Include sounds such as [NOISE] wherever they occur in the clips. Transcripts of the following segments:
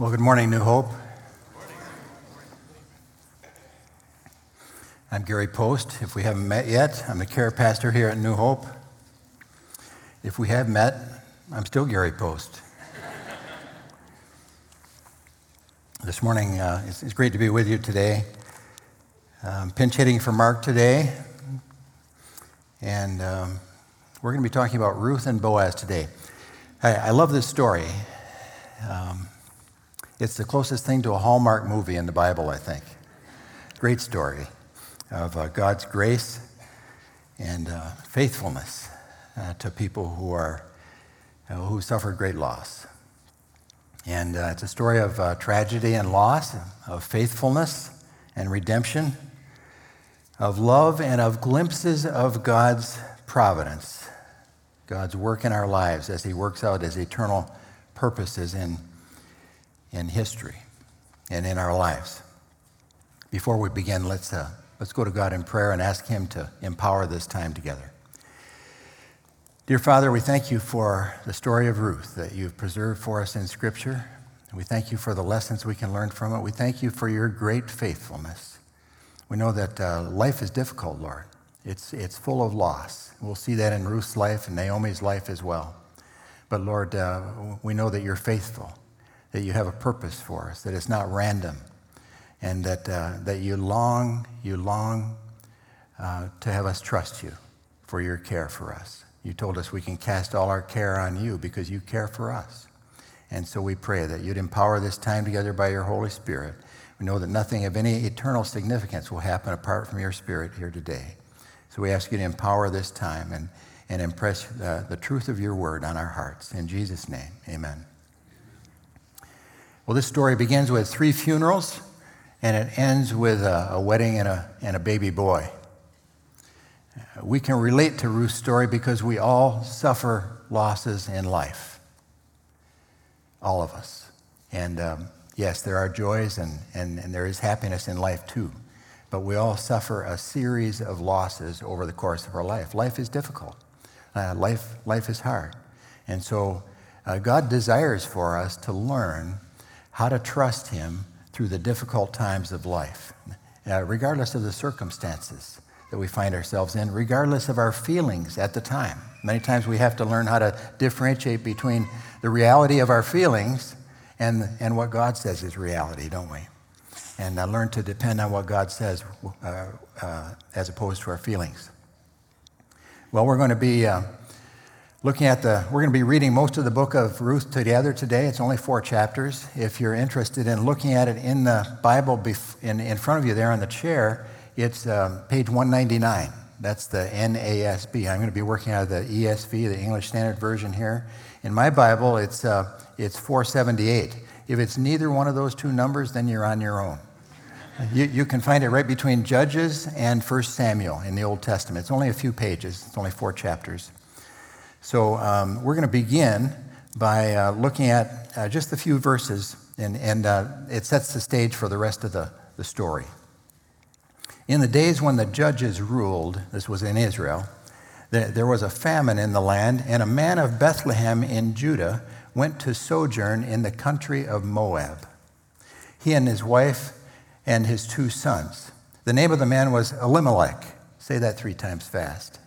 Well, good morning, New Hope. I'm Gary Post. If we haven't met yet, I'm the care pastor here at New Hope. If we have met, I'm still Gary Post. this morning, uh, it's, it's, great to be with you today. Um, pinch hitting for Mark today. And um, we're going to be talking about Ruth and Boaz today. I, I love this story. Um, it's the closest thing to a Hallmark movie in the Bible, I think. Great story of uh, God's grace and uh, faithfulness uh, to people who are uh, who suffered great loss. And uh, it's a story of uh, tragedy and loss, of faithfulness and redemption, of love and of glimpses of God's providence, God's work in our lives as He works out His eternal purposes in, in history and in our lives. Before we begin, let's uh, Let's go to God in prayer and ask Him to empower this time together. Dear Father, we thank you for the story of Ruth that you've preserved for us in Scripture. We thank you for the lessons we can learn from it. We thank you for your great faithfulness. We know that uh, life is difficult, Lord. It's, it's full of loss. We'll see that in Ruth's life and Naomi's life as well. But Lord, uh, we know that you're faithful, that you have a purpose for us, that it's not random, and that, uh, that you long, you long uh, to have us trust you for your care for us. You told us we can cast all our care on you because you care for us. And so we pray that you'd empower this time together by your Holy Spirit. We know that nothing of any eternal significance will happen apart from your Spirit here today. So we ask you to empower this time and, and impress uh, the truth of your word on our hearts. In Jesus' name, amen. Well, this story begins with three funerals and it ends with a, a wedding and a, and a baby boy. We can relate to Ruth's story because we all suffer losses in life. All of us. And um, yes, there are joys and, and, and there is happiness in life too. But we all suffer a series of losses over the course of our life. Life is difficult, uh, life, life is hard. And so uh, God desires for us to learn how to trust Him through the difficult times of life, uh, regardless of the circumstances that we find ourselves in, regardless of our feelings at the time. Many times we have to learn how to differentiate between the reality of our feelings and, and what God says is reality, don't we? And uh, learn to depend on what God says uh, uh as opposed to our feelings. Well, we're going to be uh, looking at the, we're going to be reading most of the book of Ruth together today. It's only four chapters. If you're interested in looking at it in the Bible in, in front of you there on the chair, it's um, page 199. That's the NASB. I'm going to be working out of the ESV, the English Standard Version here. In my Bible, it's, uh, it's 478. If it's neither one of those two numbers, then you're on your own. You, you, can find it right between Judges and 1 Samuel in the Old Testament. It's only a few pages, it's only four chapters. So um, we're going to begin by uh, looking at uh, just a few verses, and, and uh, it sets the stage for the rest of the, the story. In the days when the judges ruled, this was in Israel, there was a famine in the land, and a man of Bethlehem in Judah went to sojourn in the country of Moab. He and his wife and his two sons. The name of the man was Elimelech. Say that three times fast.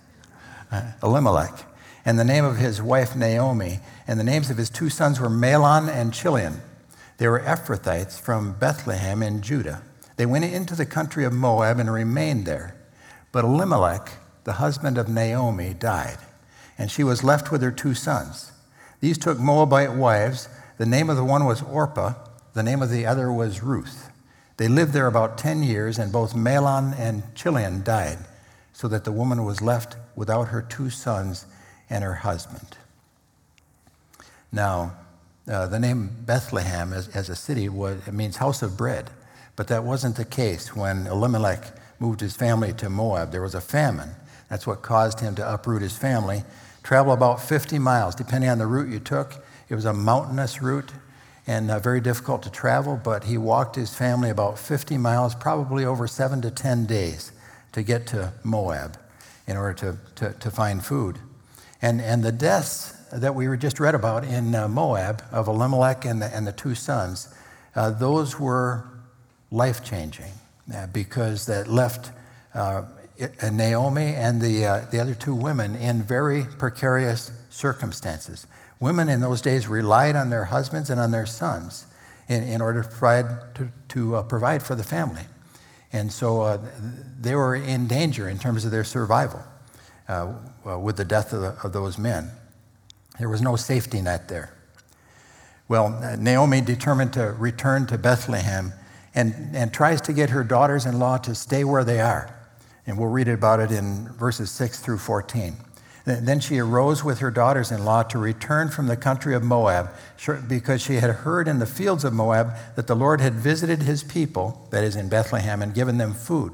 Uh, Elimelech and the name of his wife Naomi, and the names of his two sons were Mahlon and Chilion. They were Ephrathites from Bethlehem in Judah. They went into the country of Moab and remained there. But Elimelech, the husband of Naomi, died, and she was left with her two sons. These took Moabite wives. The name of the one was Orpah, the name of the other was Ruth. They lived there about 10 years, and both Mahlon and Chilion died, so that the woman was left without her two sons and her husband. Now, uh, the name Bethlehem as, as a city was, it means house of bread, but that wasn't the case when Elimelech moved his family to Moab. There was a famine. That's what caused him to uproot his family, travel about 50 miles, depending on the route you took. It was a mountainous route and uh, very difficult to travel, but he walked his family about 50 miles, probably over seven to 10 days, to get to Moab in order to, to, to find food. And, and the deaths that we were just read about in uh, Moab of Elimelech and the, and the two sons uh, those were life changing uh, because that left uh, Naomi and the, uh, the other two women in very precarious circumstances. Women in those days relied on their husbands and on their sons in, in order to provide, to, to provide for the family. And so uh, they were in danger in terms of their survival uh, Uh, with the death of, the, of, those men. There was no safety net there. Well, uh, Naomi determined to return to Bethlehem and, and tries to get her daughters in law to stay where they are. And we'll read about it in verses 6 through 14. Then she arose with her daughters in law to return from the country of Moab, because she had heard in the fields of Moab that the Lord had visited his people, that is, in Bethlehem, and given them food.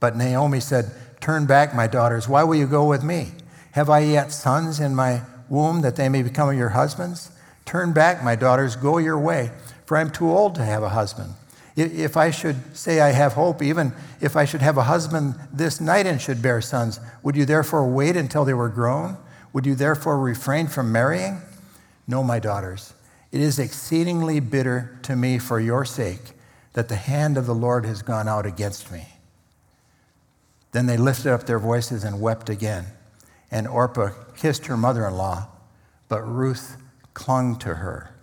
But Naomi said, Turn back, my daughters. Why will you go with me? Have I yet sons in my womb that they may become your husbands? Turn back, my daughters, go your way, for I am too old to have a husband. If I should say I have hope, even if I should have a husband this night and should bear sons, would you therefore wait until they were grown? Would you therefore refrain from marrying? No, my daughters. It is exceedingly bitter to me for your sake that the hand of the Lord has gone out against me. Then they lifted up their voices and wept again. And Orpah kissed her mother in law, but Ruth clung to her.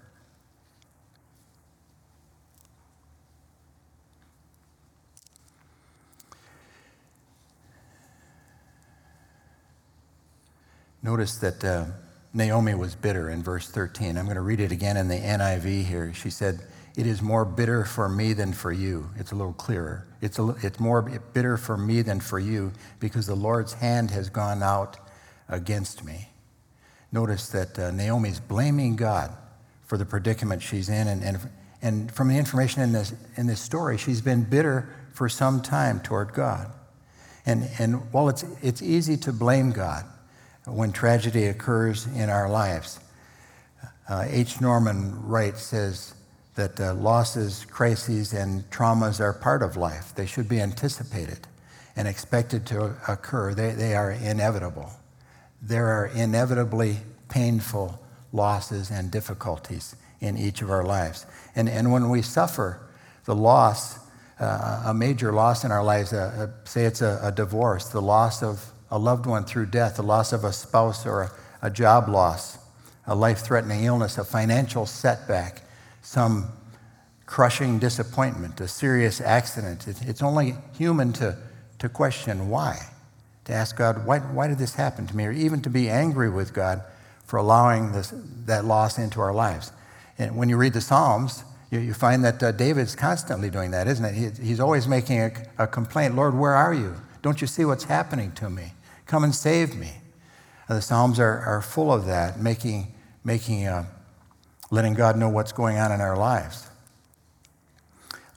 Notice that uh, Naomi was bitter in verse 13. I'm going to read it again in the NIV here. She said, It is more bitter for me than for you. It's a little clearer. It's, a, it's more bitter for me than for you because the Lord's hand has gone out against me. Notice that uh, Naomi's blaming God for the predicament she's in. And, and, and from the information in this, in this story, she's been bitter for some time toward God. And, and while it's, it's easy to blame God, when tragedy occurs in our lives. Uh, H. Norman Wright says that uh, losses, crises, and traumas are part of life. They should be anticipated and expected to occur. They, they are inevitable. There are inevitably painful losses and difficulties in each of our lives. And, and when we suffer the loss, uh, a major loss in our lives, uh, uh, say it's a, a divorce, the loss of a loved one through death, the loss of a spouse or a, a job loss, a life threatening illness, a financial setback, some crushing disappointment, a serious accident. It, it's only human to, to question why, to ask God, why, why did this happen to me, or even to be angry with God for allowing this, that loss into our lives. And when you read the Psalms, you, you find that uh, David's constantly doing that, isn't it? He, he's always making a, a complaint Lord, where are you? Don't you see what's happening to me? Come and save me. And the Psalms are, are full of that, making, making uh, letting God know what's going on in our lives.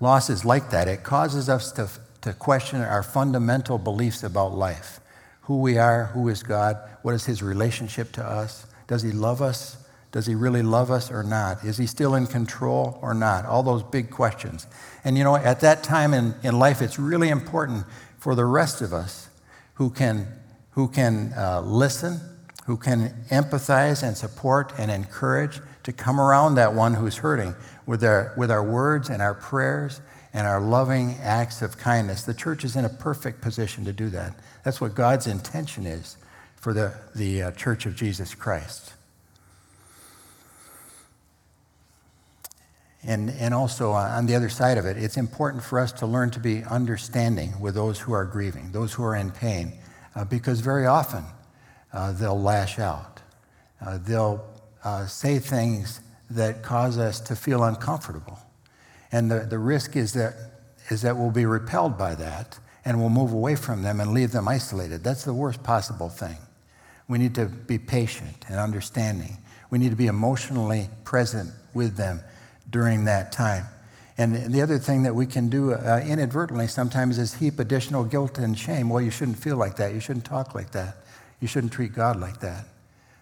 Loss is like that. It causes us to, to question our fundamental beliefs about life who we are, who is God, what is his relationship to us, does he love us? Does he really love us or not? Is he still in control or not? All those big questions. And you know, at that time in, in life, it's really important for the rest of us who can who can uh, listen, who can empathize and support and encourage to come around that one who's hurting with our, with our words and our prayers and our loving acts of kindness. The church is in a perfect position to do that. That's what God's intention is for the, the uh, church of Jesus Christ. And, and also, uh, on the other side of it, it's important for us to learn to be understanding with those who are grieving, those who are in pain, uh, because very often uh, they'll lash out. Uh, they'll uh, say things that cause us to feel uncomfortable. And the, the risk is that, is that we'll be repelled by that and we'll move away from them and leave them isolated. That's the worst possible thing. We need to be patient and understanding. We need to be emotionally present with them during that time. And the other thing that we can do uh, inadvertently sometimes is heap additional guilt and shame. Well, you shouldn't feel like that. You shouldn't talk like that. You shouldn't treat God like that.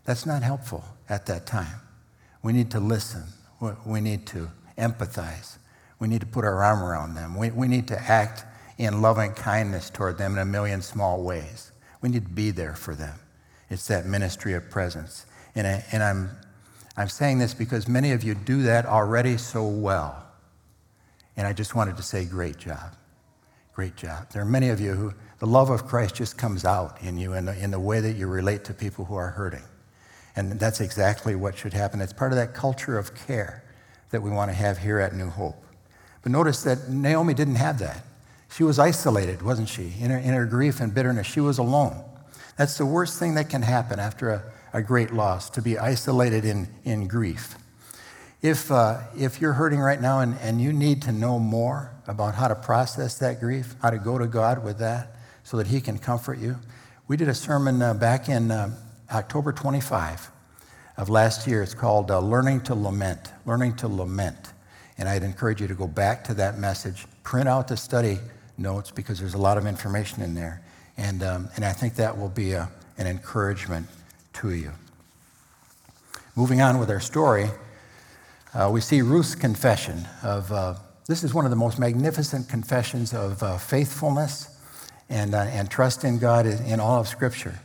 That's not helpful at that time. We need to listen. We need to empathize. We need to put our arm around them. We, we need to act in loving kindness toward them in a million small ways. We need to be there for them. It's that ministry of presence. And, I, and I'm, I'm saying this because many of you do that already so well. And I just wanted to say, great job. Great job. There are many of you who the love of Christ just comes out in you in the, in the way that you relate to people who are hurting. And that's exactly what should happen. It's part of that culture of care that we want to have here at New Hope. But notice that Naomi didn't have that. She was isolated, wasn't she? In her, in her grief and bitterness, she was alone. That's the worst thing that can happen after a, a great loss, to be isolated in, in grief. If, uh, if you're hurting right now and, and you need to know more about how to process that grief, how to go to God with that so that He can comfort you, we did a sermon uh, back in uh, October 25 of last year. It's called uh, Learning to Lament. Learning to Lament. And I'd encourage you to go back to that message, print out the study notes because there's a lot of information in there. And, um, and I think that will be a, an encouragement to you. Moving on with our story. Uh, we see Ruth's confession of, uh, this is one of the most magnificent confessions of uh, faithfulness and, uh, and trust in God in, in all of Scripture.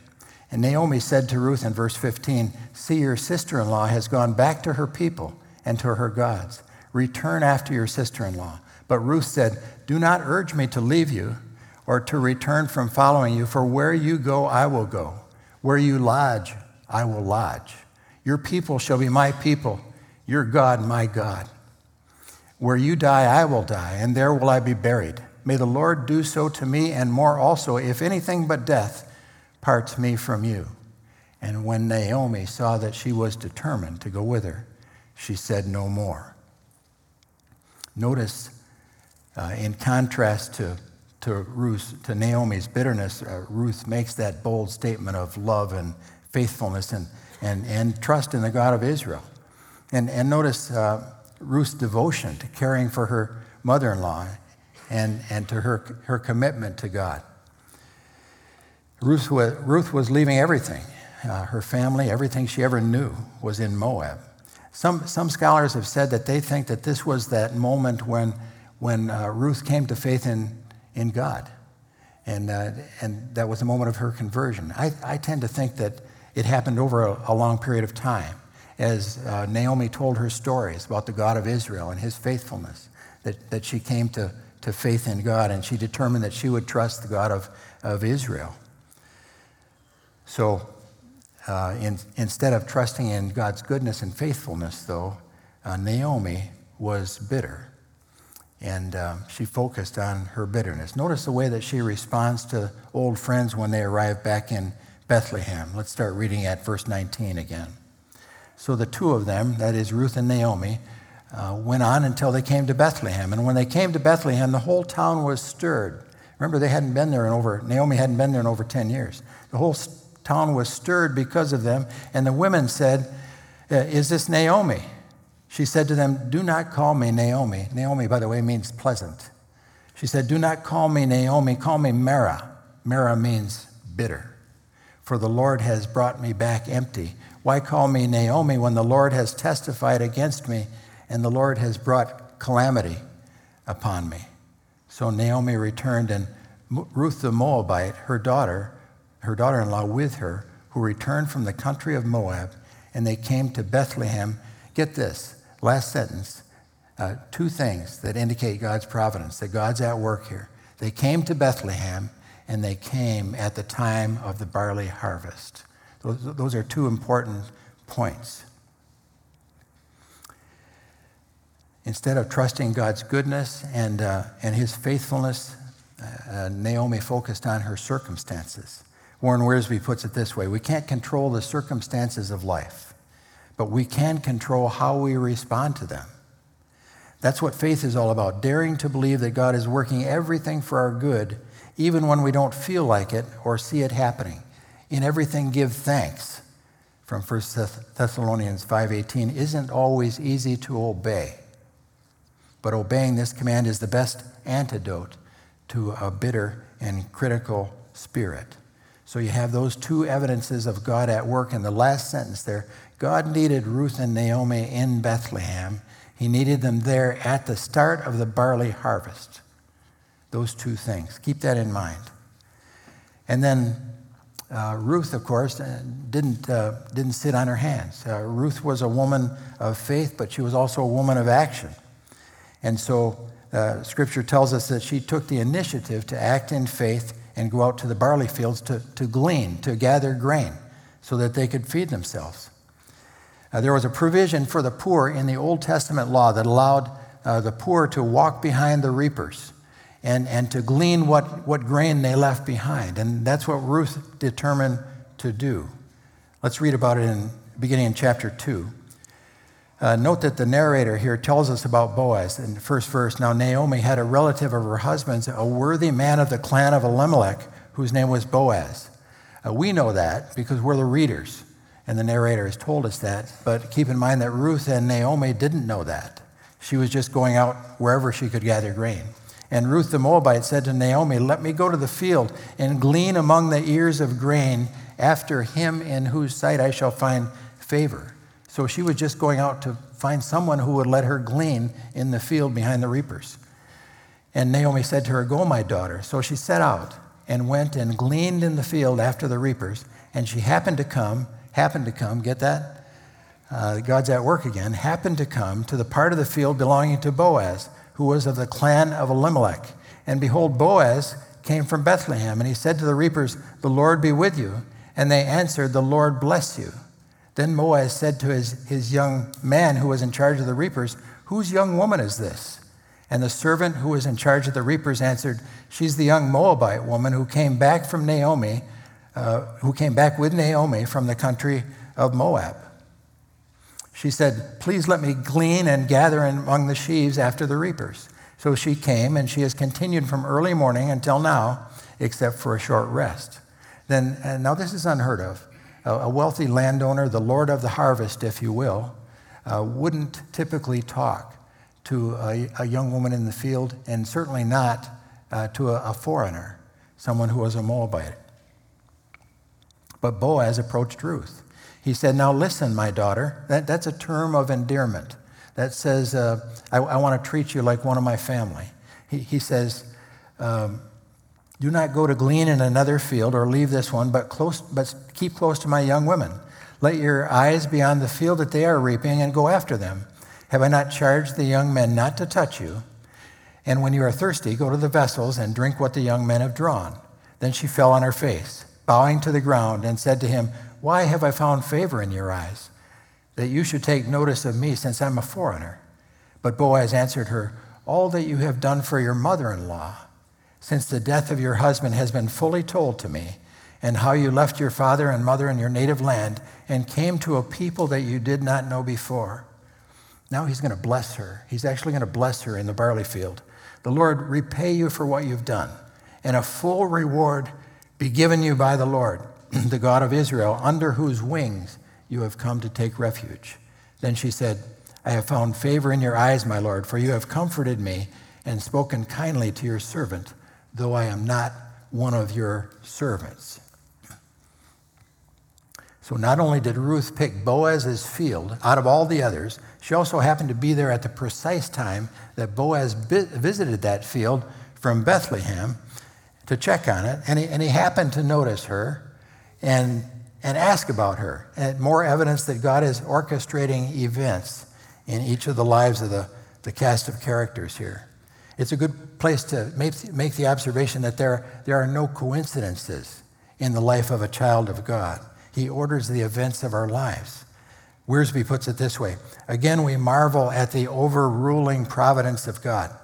And Naomi said to Ruth in verse 15, See, your sister in law has gone back to her people and to her gods. Return after your sister in law. But Ruth said, Do not urge me to leave you or to return from following you, for where you go, I will go. Where you lodge, I will lodge. Your people shall be my people your God, my God. Where you die, I will die, and there will I be buried. May the Lord do so to me and more also, if anything but death parts me from you. And when Naomi saw that she was determined to go with her, she said no more. Notice, uh, in contrast to, to, Ruth, to Naomi's bitterness, uh, Ruth makes that bold statement of love and faithfulness and, and, and trust in the God of Israel. And, and notice uh, Ruth's devotion to caring for her mother in law and, and to her, her commitment to God. Ruth was, Ruth was leaving everything. Uh, her family, everything she ever knew, was in Moab. Some, some scholars have said that they think that this was that moment when, when uh, Ruth came to faith in, in God. And, uh, and that was a moment of her conversion. I, I tend to think that it happened over a, a long period of time as uh, Naomi told her stories about the God of Israel and his faithfulness, that, that she came to, to faith in God and she determined that she would trust the God of, of Israel. So uh, in, instead of trusting in God's goodness and faithfulness, though, uh, Naomi was bitter. And uh, she focused on her bitterness. Notice the way that she responds to old friends when they arrive back in Bethlehem. Let's start reading at verse 19 again. So the two of them, that is Ruth and Naomi, uh, went on until they came to Bethlehem. And when they came to Bethlehem, the whole town was stirred. Remember, they hadn't been there in over, Naomi hadn't been there in over 10 years. The whole town was stirred because of them. And the women said, uh, Is this Naomi? She said to them, Do not call me Naomi. Naomi, by the way, means pleasant. She said, Do not call me Naomi, call me Mara. Mara means bitter. For the Lord has brought me back empty why call me Naomi when the Lord has testified against me and the Lord has brought calamity upon me? So Naomi returned, and Ruth the Moabite, her daughter, her daughter in law with her, who returned from the country of Moab, and they came to Bethlehem. Get this, last sentence. Uh, two things that indicate God's providence, that God's at work here. They came to Bethlehem, and they came at the time of the barley harvest. Those, those are two important points. Instead of trusting God's goodness and, uh, and his faithfulness, uh, Naomi focused on her circumstances. Warren Wiersbe puts it this way We can't control the circumstances of life, but we can control how we respond to them. That's what faith is all about daring to believe that God is working everything for our good, even when we don't feel like it or see it happening. In everything give thanks from 1 Thessalonians 5:18 isn't always easy to obey. but obeying this command is the best antidote to a bitter and critical spirit. So you have those two evidences of God at work in the last sentence there. God needed Ruth and Naomi in Bethlehem. He needed them there at the start of the barley harvest. Those two things. Keep that in mind. And then uh, Ruth, of course, uh, didn't, uh, didn't sit on her hands. Uh, Ruth was a woman of faith, but she was also a woman of action. And so uh, Scripture tells us that she took the initiative to act in faith and go out to the barley fields to, to glean, to gather grain, so that they could feed themselves. Uh, there was a provision for the poor in the Old Testament law that allowed uh, the poor to walk behind the reapers and, and to glean what, what grain they left behind. And that's what Ruth determined to do. Let's read about it in beginning in chapter 2. Uh, note that the narrator here tells us about Boaz in the first verse. Now, Naomi had a relative of her husband's, a worthy man of the clan of Elimelech, whose name was Boaz. Uh, we know that because we're the readers, and the narrator has told us that. But keep in mind that Ruth and Naomi didn't know that. She was just going out wherever she could gather grain. And Ruth the Moabite said to Naomi, Let me go to the field and glean among the ears of grain after him in whose sight I shall find favor. So she was just going out to find someone who would let her glean in the field behind the reapers. And Naomi said to her, Go, my daughter. So she set out and went and gleaned in the field after the reapers. And she happened to come, happened to come, get that? Uh, God's at work again, happened to come to the part of the field belonging to Boaz, who was of the clan of Elimelech. And behold, Boaz came from Bethlehem, and he said to the reapers, The Lord be with you. And they answered, The Lord bless you. Then Boaz said to his, his young man who was in charge of the reapers, Whose young woman is this? And the servant who was in charge of the reapers answered, She's the young Moabite woman who came back from Naomi, uh, who came back with Naomi from the country of Moab. She said, Please let me glean and gather among the sheaves after the reapers. So she came, and she has continued from early morning until now, except for a short rest. Then, now this is unheard of a wealthy landowner, the Lord of the harvest, if you will, uh, wouldn't typically talk to a, a, young woman in the field, and certainly not uh, to a, a, foreigner, someone who was a Moabite. But Boaz approached Ruth. He said, Now listen, my daughter. That, that's a term of endearment that says, uh, I, I want to treat you like one of my family. He, he says, um, do not go to glean in another field or leave this one, but, close, but keep close to my young women. Let your eyes be on the field that they are reaping and go after them. Have I not charged the young men not to touch you? And when you are thirsty, go to the vessels and drink what the young men have drawn. Then she fell on her face, bowing to the ground, and said to him, Why have I found favor in your eyes, that you should take notice of me, since I'm a foreigner? But Boaz answered her, All that you have done for your mother in law since the death of your husband has been fully told to me, and how you left your father and mother and your native land and came to a people that you did not know before. Now he's going to bless her. He's actually going to bless her in the barley field. The Lord repay you for what you've done, and a full reward be given you by the Lord, [CLEARS THROAT] the God of Israel, under whose wings you have come to take refuge. Then she said, I have found favor in your eyes, my Lord, for you have comforted me and spoken kindly to your servant though I am not one of your servants. So not only did Ruth pick Boaz's field out of all the others, she also happened to be there at the precise time that Boaz visited that field from Bethlehem to check on it. And he, and he happened to notice her and, and ask about her. And more evidence that God is orchestrating events in each of the lives of the, the cast of characters here. It's a good place to make, the observation that there, there are no coincidences in the life of a child of God. He orders the events of our lives. Wiersbe puts it this way Again, we marvel at the overruling providence of God.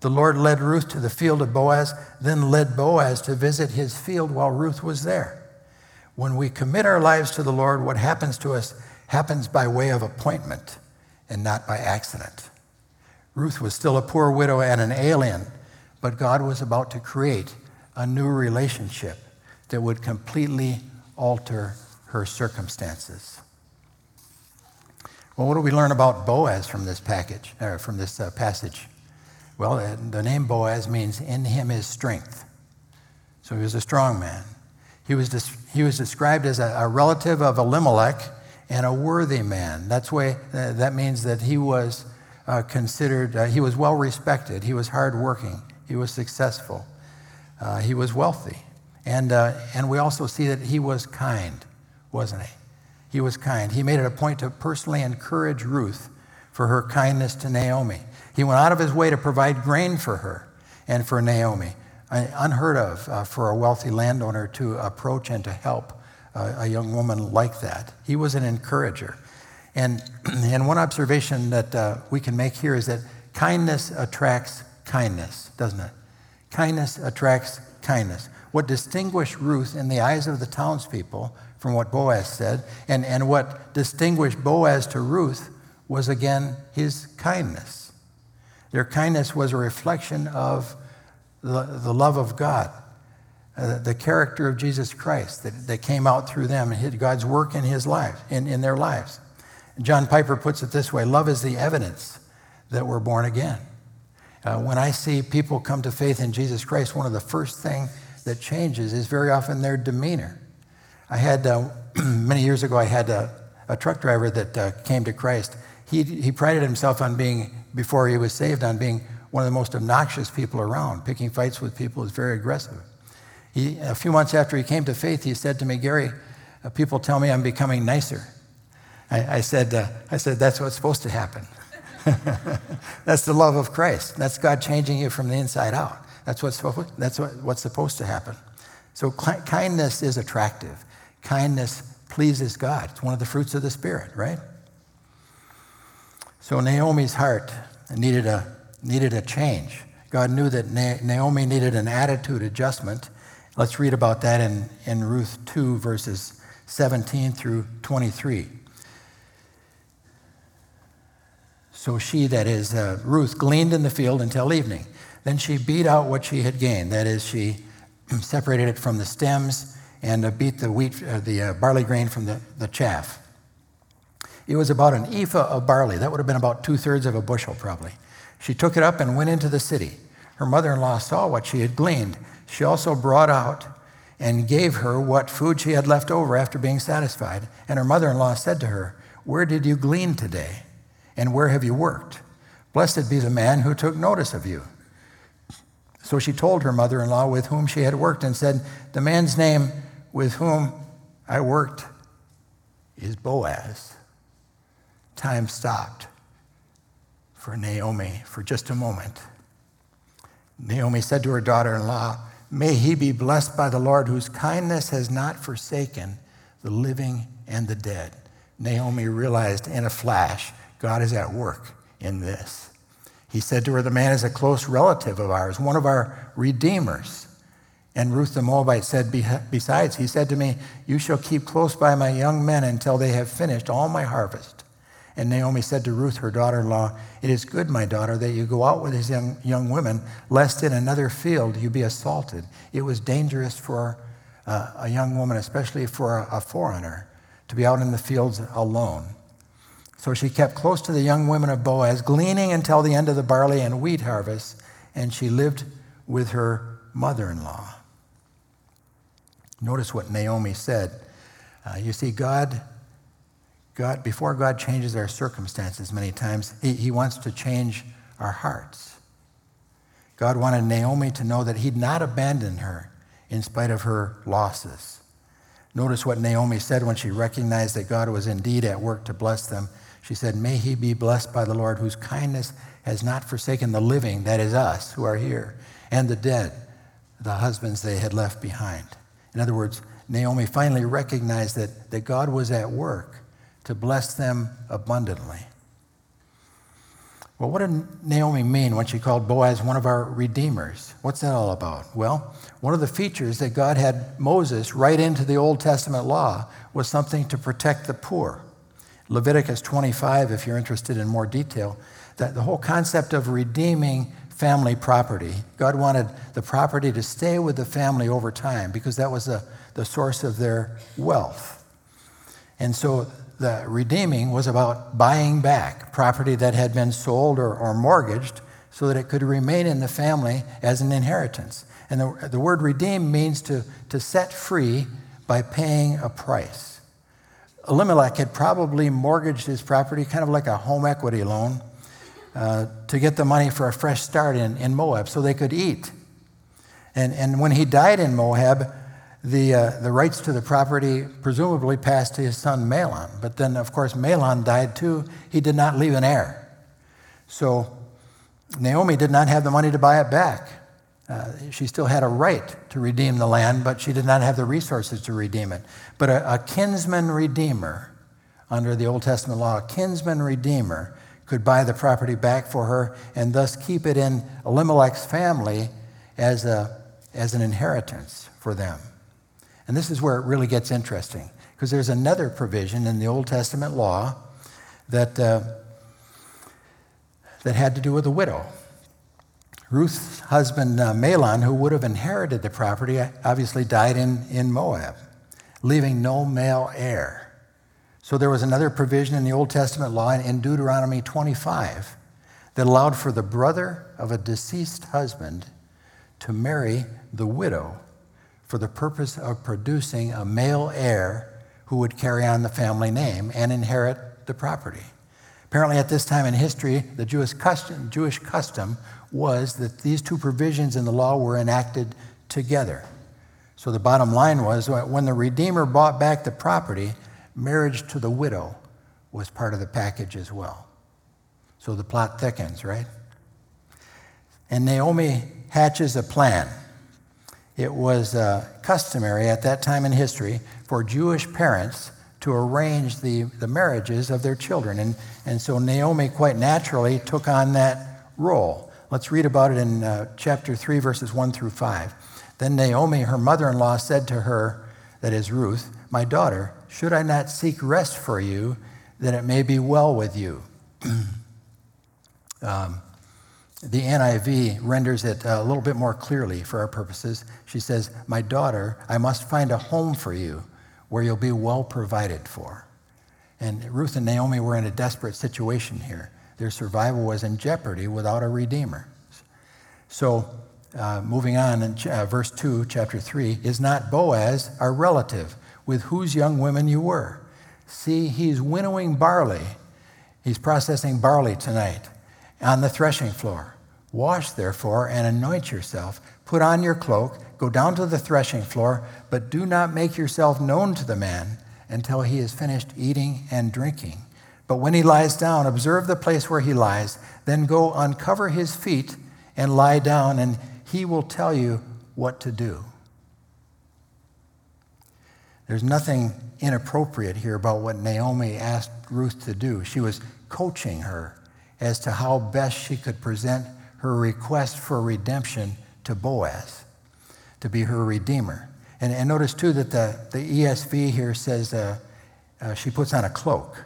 The Lord led Ruth to the field of Boaz, then led Boaz to visit his field while Ruth was there. When we commit our lives to the Lord, what happens to us happens by way of appointment and not by accident. Ruth was still a poor widow and an alien, but God was about to create a new relationship that would completely alter her circumstances. Well, what do we learn about Boaz from this package, or from this uh, passage? Well, the name Boaz means in him is strength. So he was a strong man. He was, he was described as a, a relative of Elimelech and a worthy man. That's way, uh, that means that he was uh, considered, uh, he was well respected, he was hardworking, he was successful, uh, he was wealthy. And, uh, and we also see that he was kind, wasn't he? He was kind. He made it a point to personally encourage Ruth for her kindness to Naomi. He went out of his way to provide grain for her and for Naomi unheard of uh, for a wealthy landowner to approach and to help uh, a young woman like that. He was an encourager. And, [CLEARS THROAT] and one observation that uh, we can make here is that kindness attracts kindness, doesn't it? Kindness attracts kindness. What distinguished Ruth in the eyes of the townspeople from what Boaz said, and, and what distinguished Boaz to Ruth was again his kindness. Their kindness was a reflection of the, the love of God, uh, the character of Jesus Christ that, that came out through them, and God's work in his life, in, in their lives. John Piper puts it this way love is the evidence that we're born again. Uh, when I see people come to faith in Jesus Christ, one of the first things that changes is very often their demeanor. I had, uh, [CLEARS THROAT] many years ago, I had a, a truck driver that uh, came to Christ. He, he prided himself on being, before he was saved, on being one of the most obnoxious people around. Picking fights with people is very aggressive. He, a few months after he came to faith, he said to me, Gary, uh, people tell me I'm becoming nicer. I, I said, uh, I said, that's what's supposed to happen. [LAUGHS] that's the love of Christ. That's God changing you from the inside out. That's what's, that's what, what's supposed to happen. So kindness is attractive. Kindness pleases God. It's one of the fruits of the Spirit, right? So Naomi's heart needed a needed a change. God knew that Naomi needed an attitude adjustment. Let's read about that in, in Ruth 2, verses 17 through 23. So she, that is, uh, Ruth, gleaned in the field until evening. Then she beat out what she had gained. That is, she [CLEARS THROAT] separated it from the stems and uh, beat the wheat, uh, the uh, barley grain from the, the chaff. It was about an ephah of barley. That would have been about two thirds of a bushel, probably. She took it up and went into the city. Her mother in law saw what she had gleaned. She also brought out and gave her what food she had left over after being satisfied. And her mother in law said to her, Where did you glean today? And where have you worked? Blessed be the man who took notice of you. So she told her mother in law with whom she had worked and said, The man's name with whom I worked is Boaz. Time stopped for Naomi for just a moment. Naomi said to her daughter in law, May he be blessed by the Lord, whose kindness has not forsaken the living and the dead. Naomi realized in a flash God is at work in this. He said to her, The man is a close relative of ours, one of our redeemers. And Ruth the Moabite said, Besides, he said to me, You shall keep close by my young men until they have finished all my harvest. And Naomi said to Ruth, her daughter in law, It is good, my daughter, that you go out with these young, young women, lest in another field you be assaulted. It was dangerous for uh, a young woman, especially for a, a foreigner, to be out in the fields alone. So she kept close to the young women of Boaz, gleaning until the end of the barley and wheat harvest, and she lived with her mother in law. Notice what Naomi said. Uh, you see, God God, before God changes our circumstances many times, he, he wants to change our hearts. God wanted Naomi to know that He'd not abandoned her in spite of her losses. Notice what Naomi said when she recognized that God was indeed at work to bless them. She said, May he be blessed by the Lord, whose kindness has not forsaken the living, that is us who are here, and the dead, the husbands they had left behind. In other words, Naomi finally recognized that, that God was at work to bless them abundantly. Well, what did Naomi mean when she called Boaz one of our redeemers? What's that all about? Well, one of the features that God had Moses write into the Old Testament law was something to protect the poor. Leviticus 25, if you're interested in more detail, that the whole concept of redeeming family property. God wanted the property to stay with the family over time because that was the, the source of their wealth. And so the redeeming was about buying back property that had been sold or, or mortgaged so that it could remain in the family as an inheritance. And the, the word redeem means to, to set free by paying a price. Elimelech had probably mortgaged his property, kind of like a home equity loan, uh, to get the money for a fresh start in, in Moab so they could eat. And, and when he died in Moab, the, uh, the rights to the property presumably passed to his son Mahlon. But then, of course, Mahlon died too. He did not leave an heir. So Naomi did not have the money to buy it back. Uh, she still had a right to redeem the land, but she did not have the resources to redeem it. But a, a kinsman redeemer, under the Old Testament law, a kinsman redeemer could buy the property back for her and thus keep it in Elimelech's family as, a, as an inheritance for them. And this is where it really gets interesting, because there's another provision in the Old Testament law that, uh, that had to do with a widow. Ruth's husband, uh, Mahlon, who would have inherited the property, obviously died in, in Moab, leaving no male heir. So there was another provision in the Old Testament law in Deuteronomy 25 that allowed for the brother of a deceased husband to marry the widow for the purpose of producing a male heir who would carry on the family name and inherit the property. Apparently, at this time in history, the Jewish custom, Jewish custom was that these two provisions in the law were enacted together. So the bottom line was when the Redeemer bought back the property, marriage to the widow was part of the package as well. So the plot thickens, right? And Naomi hatches a plan. It was uh, customary at that time in history for Jewish parents to arrange the, the marriages of their children. And, and so Naomi quite naturally took on that role. Let's read about it in uh, chapter 3, verses 1 through 5. Then Naomi, her mother in law, said to her, that is Ruth, My daughter, should I not seek rest for you, that it may be well with you? [CLEARS THROAT] um, the NIV renders it a little bit more clearly for our purposes. She says, My daughter, I must find a home for you where you'll be well provided for. And Ruth and Naomi were in a desperate situation here. Their survival was in jeopardy without a redeemer. So, uh, moving on in ch- uh, verse 2, chapter 3 is not Boaz our relative with whose young women you were? See, he's winnowing barley. He's processing barley tonight on the threshing floor. Wash, therefore, and anoint yourself. Put on your cloak, go down to the threshing floor, but do not make yourself known to the man until he has finished eating and drinking. But when he lies down, observe the place where he lies, then go uncover his feet and lie down, and he will tell you what to do. There's nothing inappropriate here about what Naomi asked Ruth to do. She was coaching her as to how best she could present her request for redemption to Boaz, to be her redeemer. And, and notice too that the, the ESV here says uh, uh, she puts on a cloak.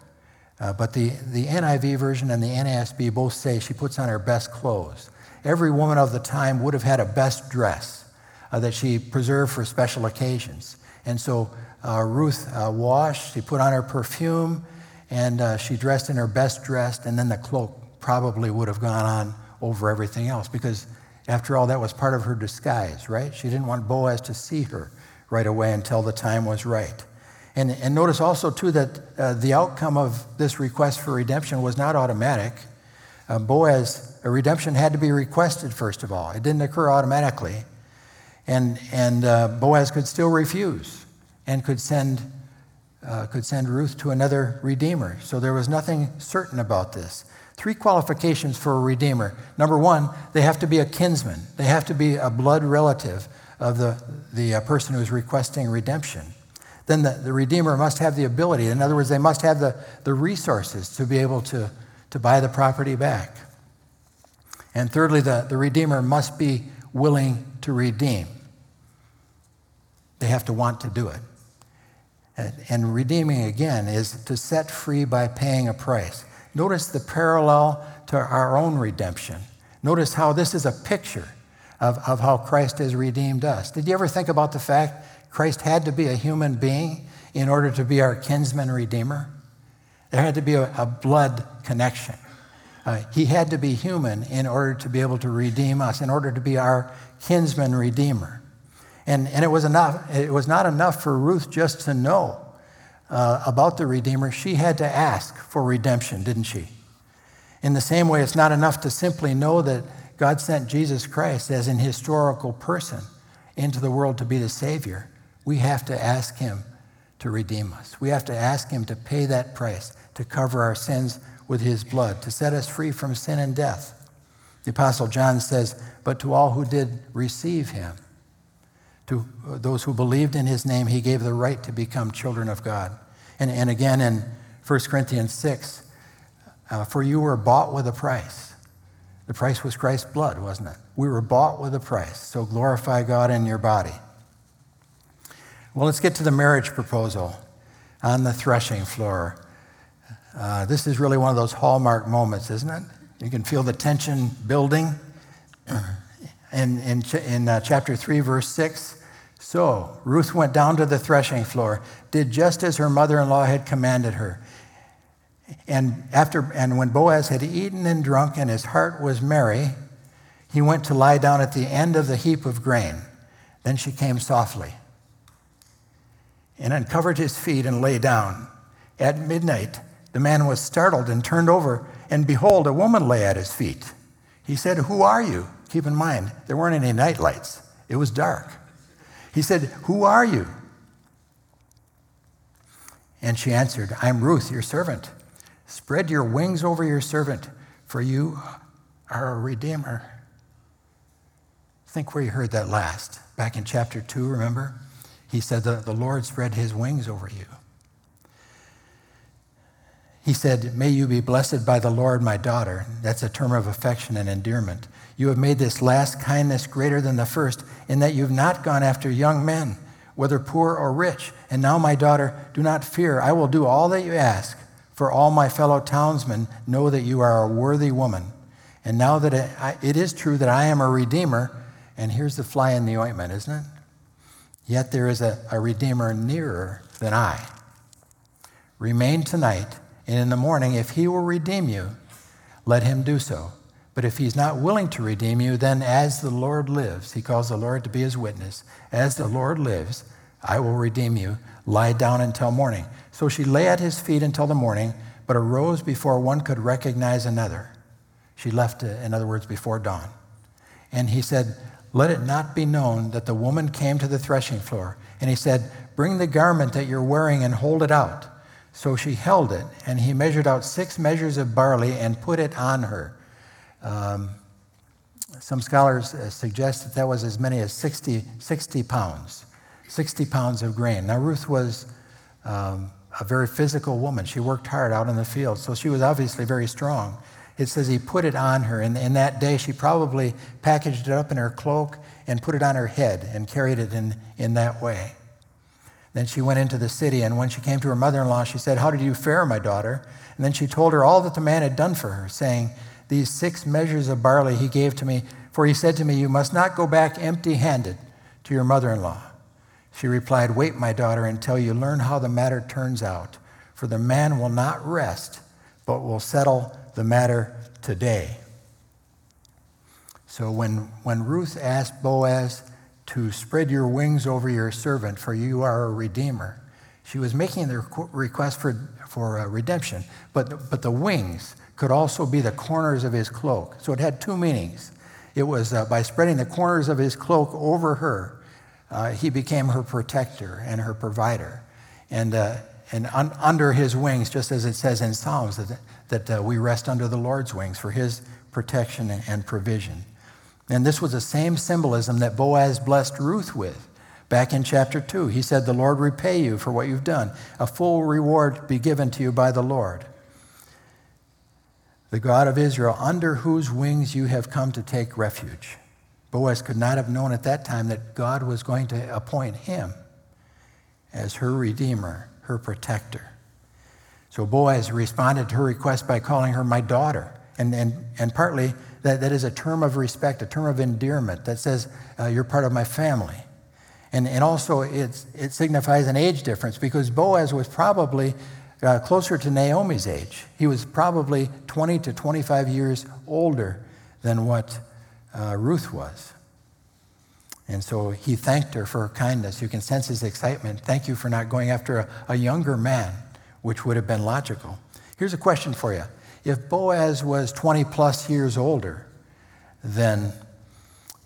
Uh, but the, the NIV version and the NASB both say she puts on her best clothes. Every woman of the time would have had a best dress uh, that she preserved for special occasions. And so uh, Ruth uh, washed, she put on her perfume, and uh, she dressed in her best dress, and then the cloak probably would have gone on over everything else because, after all, that was part of her disguise, right? She didn't want Boaz to see her right away until the time was right. And, and notice also, too, that uh, the outcome of this request for redemption was not automatic. Uh, Boaz, a redemption had to be requested, first of all. It didn't occur automatically. And, and uh, Boaz could still refuse and could send, uh, could send Ruth to another redeemer. So there was nothing certain about this. Three qualifications for a redeemer. Number one, they have to be a kinsman, they have to be a blood relative of the, the uh, person who's requesting redemption. Then the, the redeemer must have the ability, in other words, they must have the, the resources to be able to, to buy the property back. And thirdly, the, the redeemer must be willing to redeem. They have to want to do it. And redeeming, again, is to set free by paying a price. Notice the parallel to our own redemption. Notice how this is a picture of, of how Christ has redeemed us. Did you ever think about the fact Christ had to be a human being in order to be our kinsman redeemer? There had to be a, a blood connection. Uh, he had to be human in order to be able to redeem us, in order to be our kinsman redeemer. And, and it, was enough, it was not enough for Ruth just to know uh, about the Redeemer. She had to ask for redemption, didn't she? In the same way, it's not enough to simply know that God sent Jesus Christ as an historical person into the world to be the Savior. We have to ask Him to redeem us. We have to ask Him to pay that price, to cover our sins with His blood, to set us free from sin and death. The Apostle John says, But to all who did receive Him, to those who believed in His name, He gave the right to become children of God. And, and again in 1 Corinthians 6, uh, for you were bought with a price. The price was Christ's blood, wasn't it? We were bought with a price. So glorify God in your body. Well, let's get to the marriage proposal on the threshing floor. Uh, this is really one of those hallmark moments, isn't it? You can feel the tension building. [CLEARS THROAT] In, in, in uh, chapter 3, verse 6, so Ruth went down to the threshing floor, did just as her mother in law had commanded her. And, after, and when Boaz had eaten and drunk and his heart was merry, he went to lie down at the end of the heap of grain. Then she came softly and uncovered his feet and lay down. At midnight, the man was startled and turned over, and behold, a woman lay at his feet. He said, Who are you? Keep in mind, there weren't any night lights, it was dark. He said, Who are you? And she answered, I'm Ruth, your servant. Spread your wings over your servant, for you are a redeemer. Think where you heard that last. Back in chapter 2, remember? He said, The, the Lord spread his wings over you. He said, May you be blessed by the Lord, my daughter. That's a term of affection and endearment. You have made this last kindness greater than the first, in that you've not gone after young men, whether poor or rich. And now, my daughter, do not fear. I will do all that you ask for all my fellow townsmen know that you are a worthy woman. And now that it is true that I am a redeemer, and here's the fly in the ointment, isn't it? Yet there is a, a redeemer nearer than I. Remain tonight, and in the morning, if he will redeem you, let him do so. But if he's not willing to redeem you, then as the Lord lives, he calls the Lord to be his witness, as the Lord lives, I will redeem you. Lie down until morning. So she lay at his feet until the morning, but arose before one could recognize another. She left, in other words, before dawn. And he said, Let it not be known that the woman came to the threshing floor. And he said, Bring the garment that you're wearing and hold it out. So she held it, and he measured out six measures of barley and put it on her. Um, some scholars uh, suggest that that was as many as 60, 60 pounds, 60 pounds of grain. Now, Ruth was um, a very physical woman. She worked hard out in the field, so she was obviously very strong. It says he put it on her, and in that day she probably packaged it up in her cloak and put it on her head and carried it in, in that way. Then she went into the city, and when she came to her mother in law, she said, How did you fare, my daughter? And then she told her all that the man had done for her, saying, These six measures of barley he gave to me, for he said to me, You must not go back empty handed to your mother in law. She replied, Wait, my daughter, until you learn how the matter turns out. For the man will not rest, but will settle the matter today. So when, when Ruth asked Boaz to spread your wings over your servant, for you are a redeemer, she was making the request for, for uh, redemption. But, but the wings could also be the corners of his cloak. So it had two meanings. It was uh, by spreading the corners of his cloak over her, uh, he became her protector and her provider. And, uh, and un- under his wings, just as it says in Psalms, that, that uh, we rest under the Lord's wings for his protection and, provision. And this was the same symbolism that Boaz blessed Ruth with back in chapter 2. He said, The Lord repay you for what you've done, a full reward be given to you by the Lord. The God of Israel, under whose wings you have come to take refuge. Boaz could not have known at that time that God was going to appoint him as her redeemer, her protector. So Boaz responded to her request by calling her my daughter. And, and, and partly that, that is a term of respect, a term of endearment that says, uh, You're part of my family. And, and also, it's, it signifies an age difference because Boaz was probably uh, closer to Naomi's age. He was probably 20 to 25 years older than what uh, Ruth was. And so he thanked her for her kindness. You can sense his excitement. Thank you for not going after a, a younger man, which would have been logical. Here's a question for you. If Boaz was 20 plus years older than,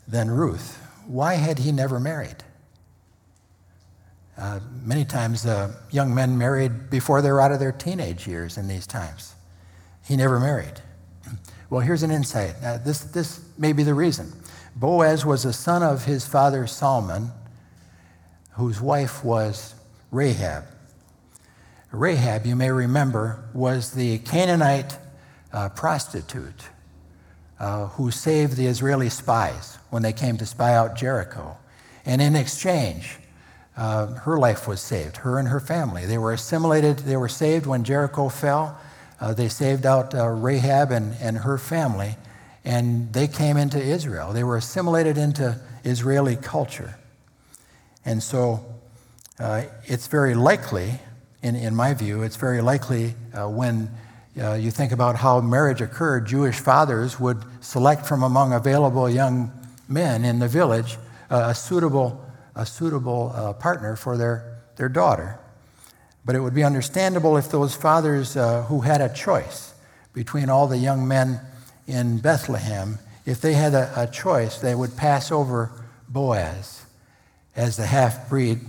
than Ruth, why had he never married? Uh, many times, uh, young men married before they were out of their teenage years in these times. He never married. Well, here's an insight. Uh, this, this may be the reason. Boaz was a son of his father Salmon, whose wife was Rahab. Rahab, you may remember, was the Canaanite uh, prostitute uh, who saved the Israeli spies when they came to spy out Jericho. And in exchange, uh, her life was saved, her and her family. They were assimilated, they were saved when Jericho fell. Uh, they saved out uh, Rahab and, and her family, and they came into Israel. They were assimilated into Israeli culture. And so uh, it's very likely, in, in my view, it's very likely uh, when uh, you think about how marriage occurred, Jewish fathers would select from among available young men in the village a suitable a suitable uh, partner for their, their daughter. But it would be understandable if those fathers uh, who had a choice between all the young men in Bethlehem, if they had a, a choice, they would pass over Boaz as the half breed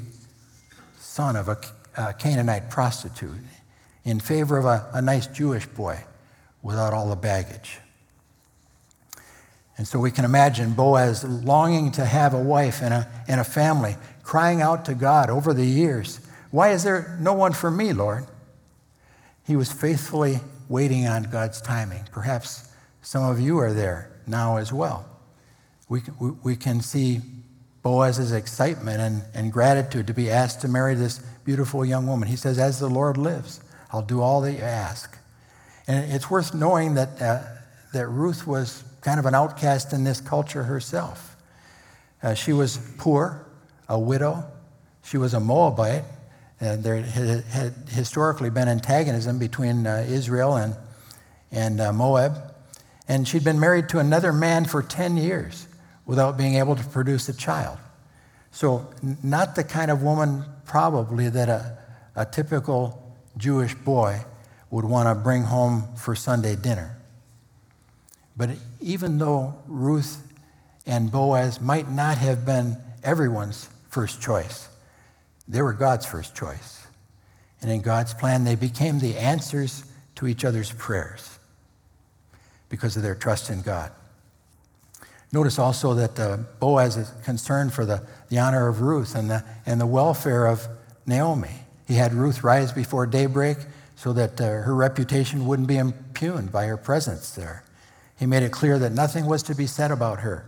son of a, a, Canaanite prostitute in favor of a, a nice Jewish boy without all the baggage. And so we can imagine Boaz longing to have a wife and a, and a family, crying out to God over the years, Why is there no one for me, Lord? He was faithfully waiting on God's timing. Perhaps some of you are there now as well. We, we, we can see Boaz's excitement and, and gratitude to be asked to marry this beautiful young woman. He says, As the Lord lives, I'll do all that you ask. And it's worth knowing that, uh, that Ruth was kind of an outcast in this culture herself. Uh, she was poor, a widow. She was a Moabite. And there had, had historically been antagonism between uh, Israel and, and uh, Moab. And she'd been married to another man for 10 years without being able to produce a child. So, not the kind of woman, probably, that a, a typical Jewish boy would want to bring home for Sunday dinner. But even though Ruth and Boaz might not have been everyone's first choice, they were God's first choice. And in God's plan, they became the answers to each other's prayers because of their trust in God. Notice also that uh, Boaz is concerned for the, the honor of Ruth and the, and the welfare of Naomi. He had Ruth rise before daybreak so that uh, her reputation wouldn't be impugned by her presence there. He made it clear that nothing was to be said about her.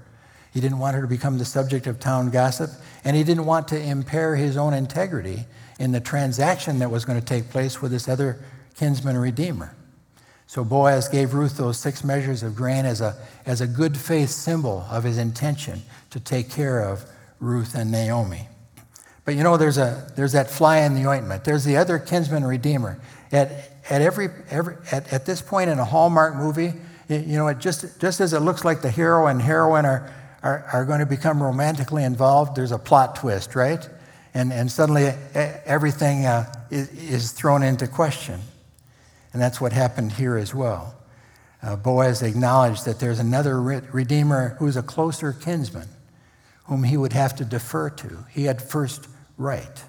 He didn't want her to become the subject of town gossip, and he didn't want to impair his own integrity in the transaction that was going to take place with this other kinsman redeemer. So Boaz gave Ruth those six measures of grain as a, as a good faith symbol of his intention to take care of Ruth and Naomi. But you know, there's, a, there's that fly in the ointment. There's the other kinsman redeemer. At, at, every, every, at, at this point in a Hallmark movie, you know, it just, just as it looks like the hero and heroine are, are, are going to become romantically involved, there's a plot twist, right? And, and suddenly everything uh, is, is, thrown into question. And that's what happened here as well. Uh, Boaz acknowledged that there's another redeemer who's a closer kinsman whom he would have to defer to. He had first right.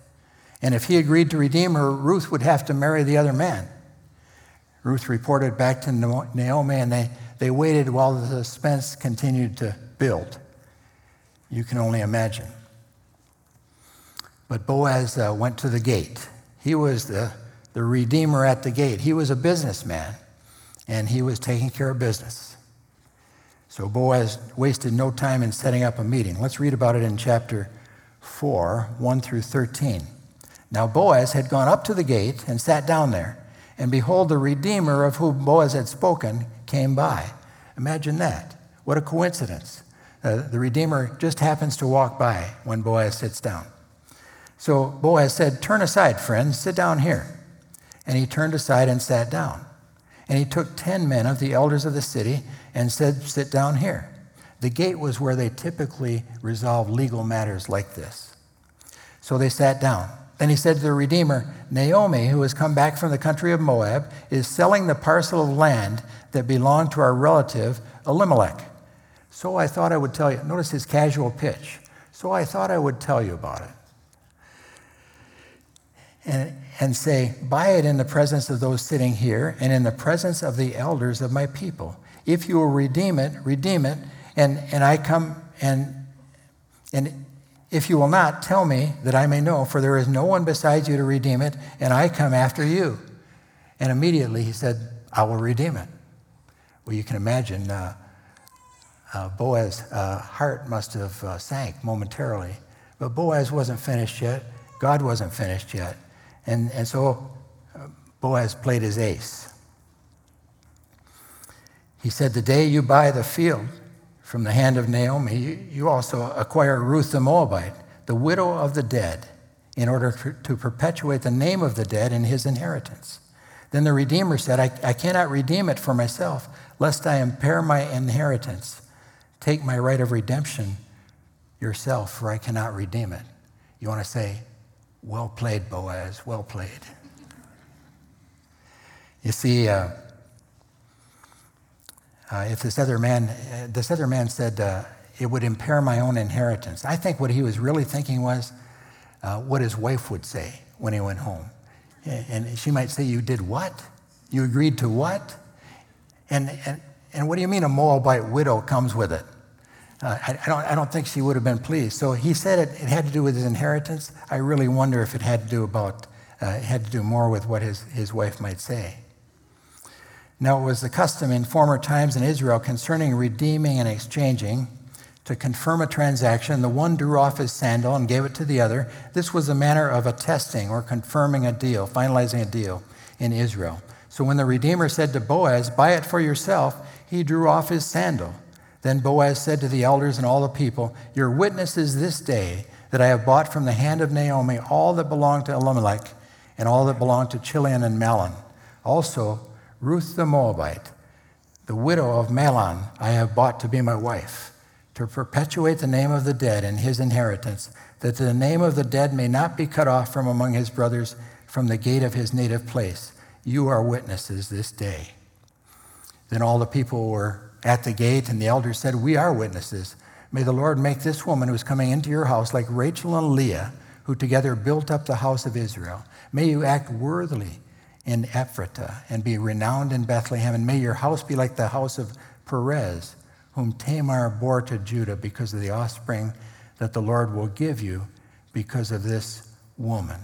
And if he agreed to redeem her, Ruth would have to marry the other man. Ruth reported back to Naomi, and they, they waited while the suspense continued to build. You can only imagine. But Boaz uh, went to the gate. He was the, the redeemer at the gate. He was a businessman, and he was taking care of business. So Boaz wasted no time in setting up a meeting. Let's read about it in chapter 4, 1 through 13. Now Boaz had gone up to the gate and sat down there. And behold, the Redeemer of whom Boaz had spoken came by. Imagine that. What a coincidence. Uh, the Redeemer just happens to walk by when Boaz sits down. So Boaz said, Turn aside, friends, sit down here. And he turned aside and sat down. And he took ten men of the elders of the city and said, Sit down here. The gate was where they typically resolve legal matters like this. So they sat down. Then he said to the Redeemer, Naomi, who has come back from the country of Moab, is selling the parcel of land that belonged to our relative Elimelech. So I thought I would tell you. Notice his casual pitch. So I thought I would tell you about it. And, and say, Buy it in the presence of those sitting here and in the presence of the elders of my people. If you will redeem it, redeem it. And, and I come and, and if you will not, tell me that I may know, for there is no one besides you to redeem it, and I come after you. And immediately he said, I will redeem it. Well, you can imagine uh, uh, Boaz's uh, heart must have uh, sank momentarily. But Boaz wasn't finished yet. God wasn't finished yet. And, and so uh, Boaz played his ace. He said, The day you buy the field from the hand of Naomi, you, also acquire Ruth the Moabite, the widow of the dead, in order to, to perpetuate the name of the dead in his inheritance. Then the Redeemer said, I, I cannot redeem it for myself, lest I impair my inheritance. Take my right of redemption yourself, for I cannot redeem it. You want to say, Well played, Boaz, well played. You see, uh, uh, if this other man, uh, this other man said, uh, it would impair my own inheritance. I think what he was really thinking was uh, what his wife would say when he went home. And she might say, You did what? You agreed to what? And, and, and what do you mean a Moabite widow comes with it? Uh, I, I, don't, I don't think she would have been pleased. So he said it, it had to do with his inheritance. I really wonder if it had to do about, uh, it had to do more with what his, his wife might say. Now, it was the custom in former times in Israel concerning redeeming and exchanging to confirm a transaction. The one drew off his sandal and gave it to the other. This was a manner of attesting or confirming a deal, finalizing a deal in Israel. So when the Redeemer said to Boaz, Buy it for yourself, he drew off his sandal. Then Boaz said to the elders and all the people, Your witness is this day that I have bought from the hand of Naomi all that belonged to Elimelech and all that belonged to Chilion and Mahlon. Also, Ruth the Moabite, the widow of Mahlon, I have bought to be my wife, to perpetuate the name of the dead and his inheritance, that the name of the dead may not be cut off from among his brothers from the gate of his native place. You are witnesses this day. Then all the people were at the gate, and the elders said, We are witnesses. May the Lord make this woman who is coming into your house like Rachel and Leah, who together built up the house of Israel. May you act worthily in Ephrathah and be renowned in Bethlehem, and may your house be like the house of Perez, whom Tamar bore to Judah because of the offspring that the Lord will give you because of this woman.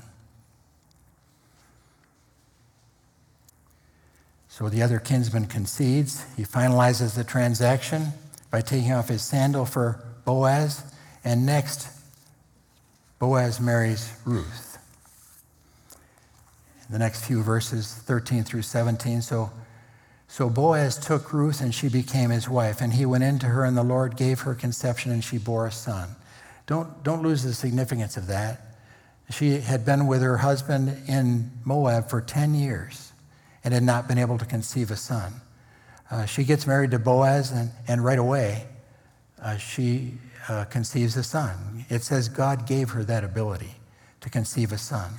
So the other kinsman concedes. He finalizes the transaction by taking off his sandal for Boaz. And next, Boaz marries Ruth. The next few verses, 13 through 17. So, so Boaz took Ruth, and she became his wife. And he went into her, and the Lord gave her conception, and she bore a son. Don't, don't lose the significance of that. She had been with her husband in Moab for 10 years and had not been able to conceive a son. Uh, she gets married to Boaz, and, and right away, uh, she uh, conceives a son. It says God gave her that ability to conceive a son.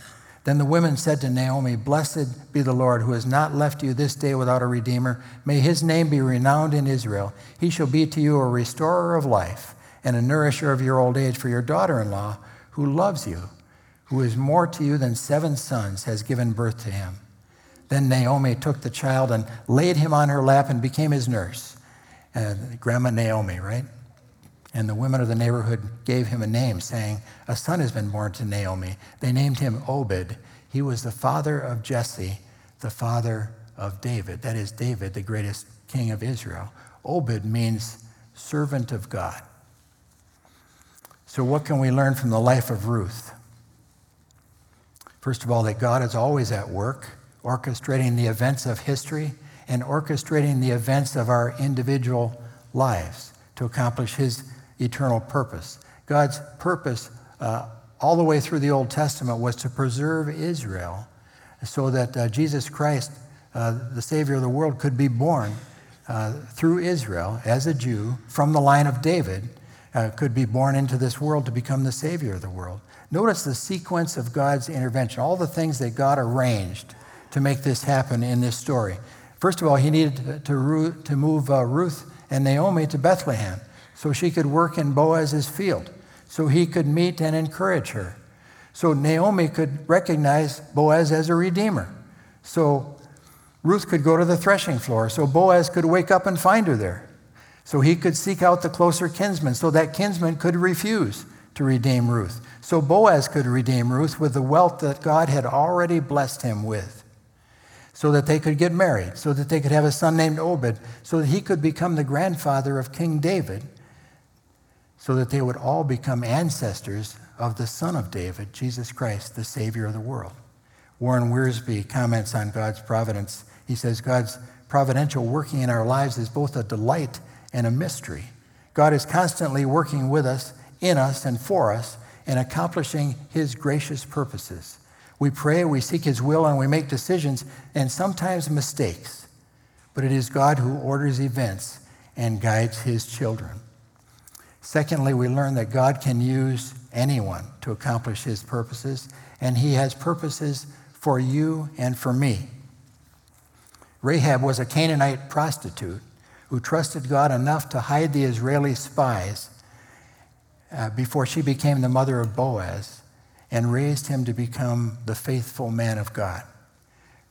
Then the women said to Naomi, Blessed be the Lord who has not left you this day without a redeemer. May his name be renowned in Israel. He shall be to you a restorer of life and a nourisher of your old age, for your daughter in law, who loves you, who is more to you than seven sons, has given birth to him. Then Naomi took the child and laid him on her lap and became his nurse. Uh, Grandma Naomi, right? And the women of the neighborhood gave him a name, saying, A son has been born to Naomi. They named him Obed. He was the father of Jesse, the father of David. That is, David, the greatest king of Israel. Obed means servant of God. So, what can we learn from the life of Ruth? First of all, that God is always at work orchestrating the events of history and orchestrating the events of our individual lives to accomplish His eternal purpose. God's purpose uh, all the way through the Old Testament was to preserve Israel so that uh, Jesus Christ, uh, the Savior of the world, could be born uh, through Israel as a Jew from the line of David, uh, could be born into this world to become the Savior of the world. Notice the sequence of God's intervention, all the things that God arranged to make this happen in this story. First of all, he needed to, to move uh, Ruth and Naomi to Bethlehem so she could work in Boaz's field, so he could meet and encourage her. So Naomi could recognize Boaz as a redeemer. So Ruth could go to the threshing floor, so Boaz could wake up and find her there. So he could seek out the closer kinsman, so that kinsman could refuse to redeem Ruth. So Boaz could redeem Ruth with the wealth that God had already blessed him with so that they could get married, so that they could have a son named Obed, so that he could become the grandfather of King David, so that they would all become ancestors of the son of David, Jesus Christ, the Savior of the world. Warren Wiersbe comments on God's providence. He says, God's providential working in our lives is both a delight and a mystery. God is constantly working with us, in us, and for us, and accomplishing his gracious purposes. We pray, we seek His will, and we make decisions, and sometimes mistakes. But it is God who orders events and guides His children. Secondly, we learn that God can use anyone to accomplish His purposes, and He has purposes for you and for me. Rahab was a Canaanite prostitute who trusted God enough to hide the Israeli spies uh, before she became the mother of Boaz and raised him to become the faithful man of God.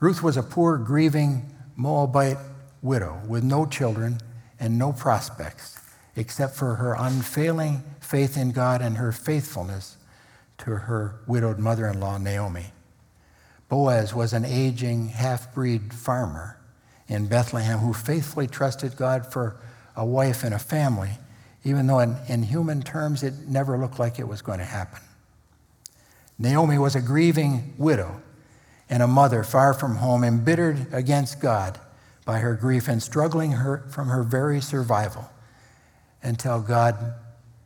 Ruth was a poor, grieving Moabite widow with no children and no prospects except for her unfailing faith in God and her faithfulness to her widowed mother in law, Naomi. Boaz was an aging half breed farmer in Bethlehem who faithfully trusted God for a wife and a family, even though in, in human terms it never looked like it was going to happen. Naomi was a grieving widow and a mother far from home, embittered against God by her grief and struggling her, from her very survival until God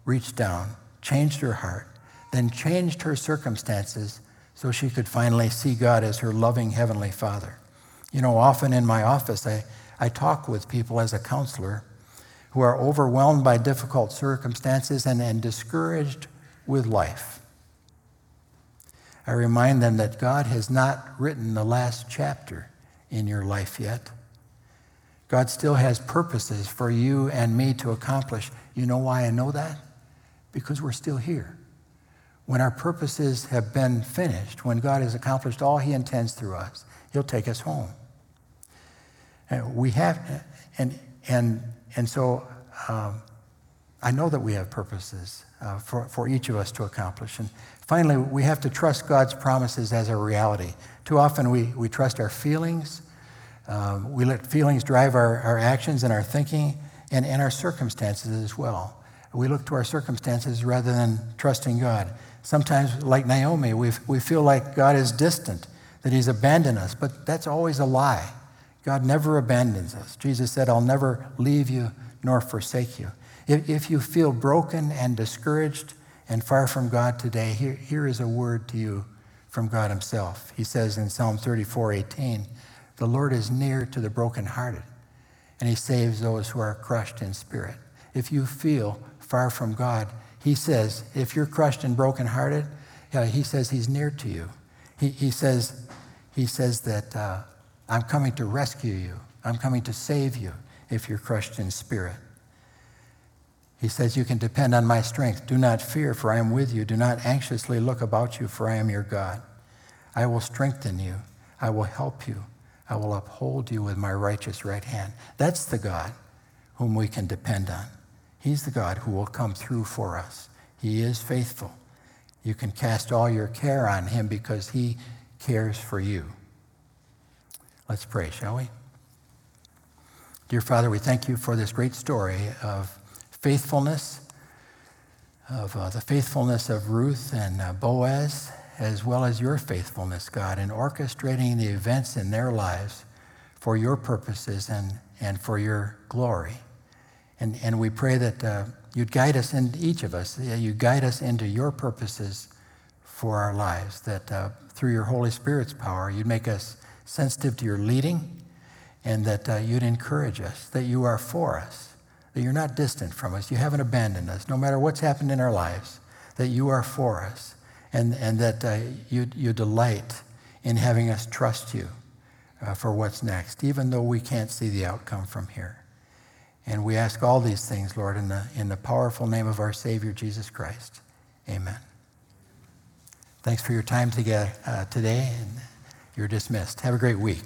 reached down, changed her heart, then changed her circumstances so she could finally see God as her loving Heavenly Father. You know, often in my office, I, I talk with people as a counselor who are overwhelmed by difficult circumstances and, and discouraged with life. I remind them that God has not written the last chapter in your life yet. God still has purposes for you and me to accomplish. You know why I know that? Because we're still here. When our purposes have been finished, when God has accomplished all He intends through us, He'll take us home. And we have, and and and so um, I know that we have purposes uh, for for each of us to accomplish. And Finally, we have to trust God's promises as a reality. Too often we, we trust our feelings. Um, we let feelings drive our, our actions and our thinking and, and our circumstances as well. We look to our circumstances rather than trusting God. Sometimes, like Naomi, we we feel like God is distant, that He's abandoned us, but that's always a lie. God never abandons us. Jesus said, I'll never leave you nor forsake you. If, if you feel broken and discouraged, and far from God today, here, here is a word to you from God Himself. He says in Psalm 34 18, The Lord is near to the brokenhearted, and He saves those who are crushed in spirit. If you feel far from God, He says, if you're crushed and brokenhearted, uh, He says He's near to you. He, he, says, he says that uh, I'm coming to rescue you, I'm coming to save you if you're crushed in spirit. He says, You can depend on my strength. Do not fear, for I am with you. Do not anxiously look about you, for I am your God. I will strengthen you. I will help you. I will uphold you with my righteous right hand. That's the God whom we can depend on. He's the God who will come through for us. He is faithful. You can cast all your care on him because he cares for you. Let's pray, shall we? Dear Father, we thank you for this great story of faithfulness, of uh, the faithfulness of Ruth and uh, Boaz, as well as your faithfulness, God, in orchestrating the events in their lives for your purposes and, and for your glory. And, and we pray that uh, you'd guide us in each of us, you guide us into your purposes for our lives, that uh, through your Holy Spirit's power, you'd make us sensitive to your leading, and that uh, you'd encourage us, that you are for us, that you're not distant from us, you haven't abandoned us, no matter what's happened in our lives, that you are for us, and, and that uh, you, you delight in having us trust you uh, for what's next, even though we can't see the outcome from here. And we ask all these things, Lord, in the, in the powerful name of our Savior, Jesus Christ. Amen. Thanks for your time together, uh, today, and you're dismissed. Have a great week.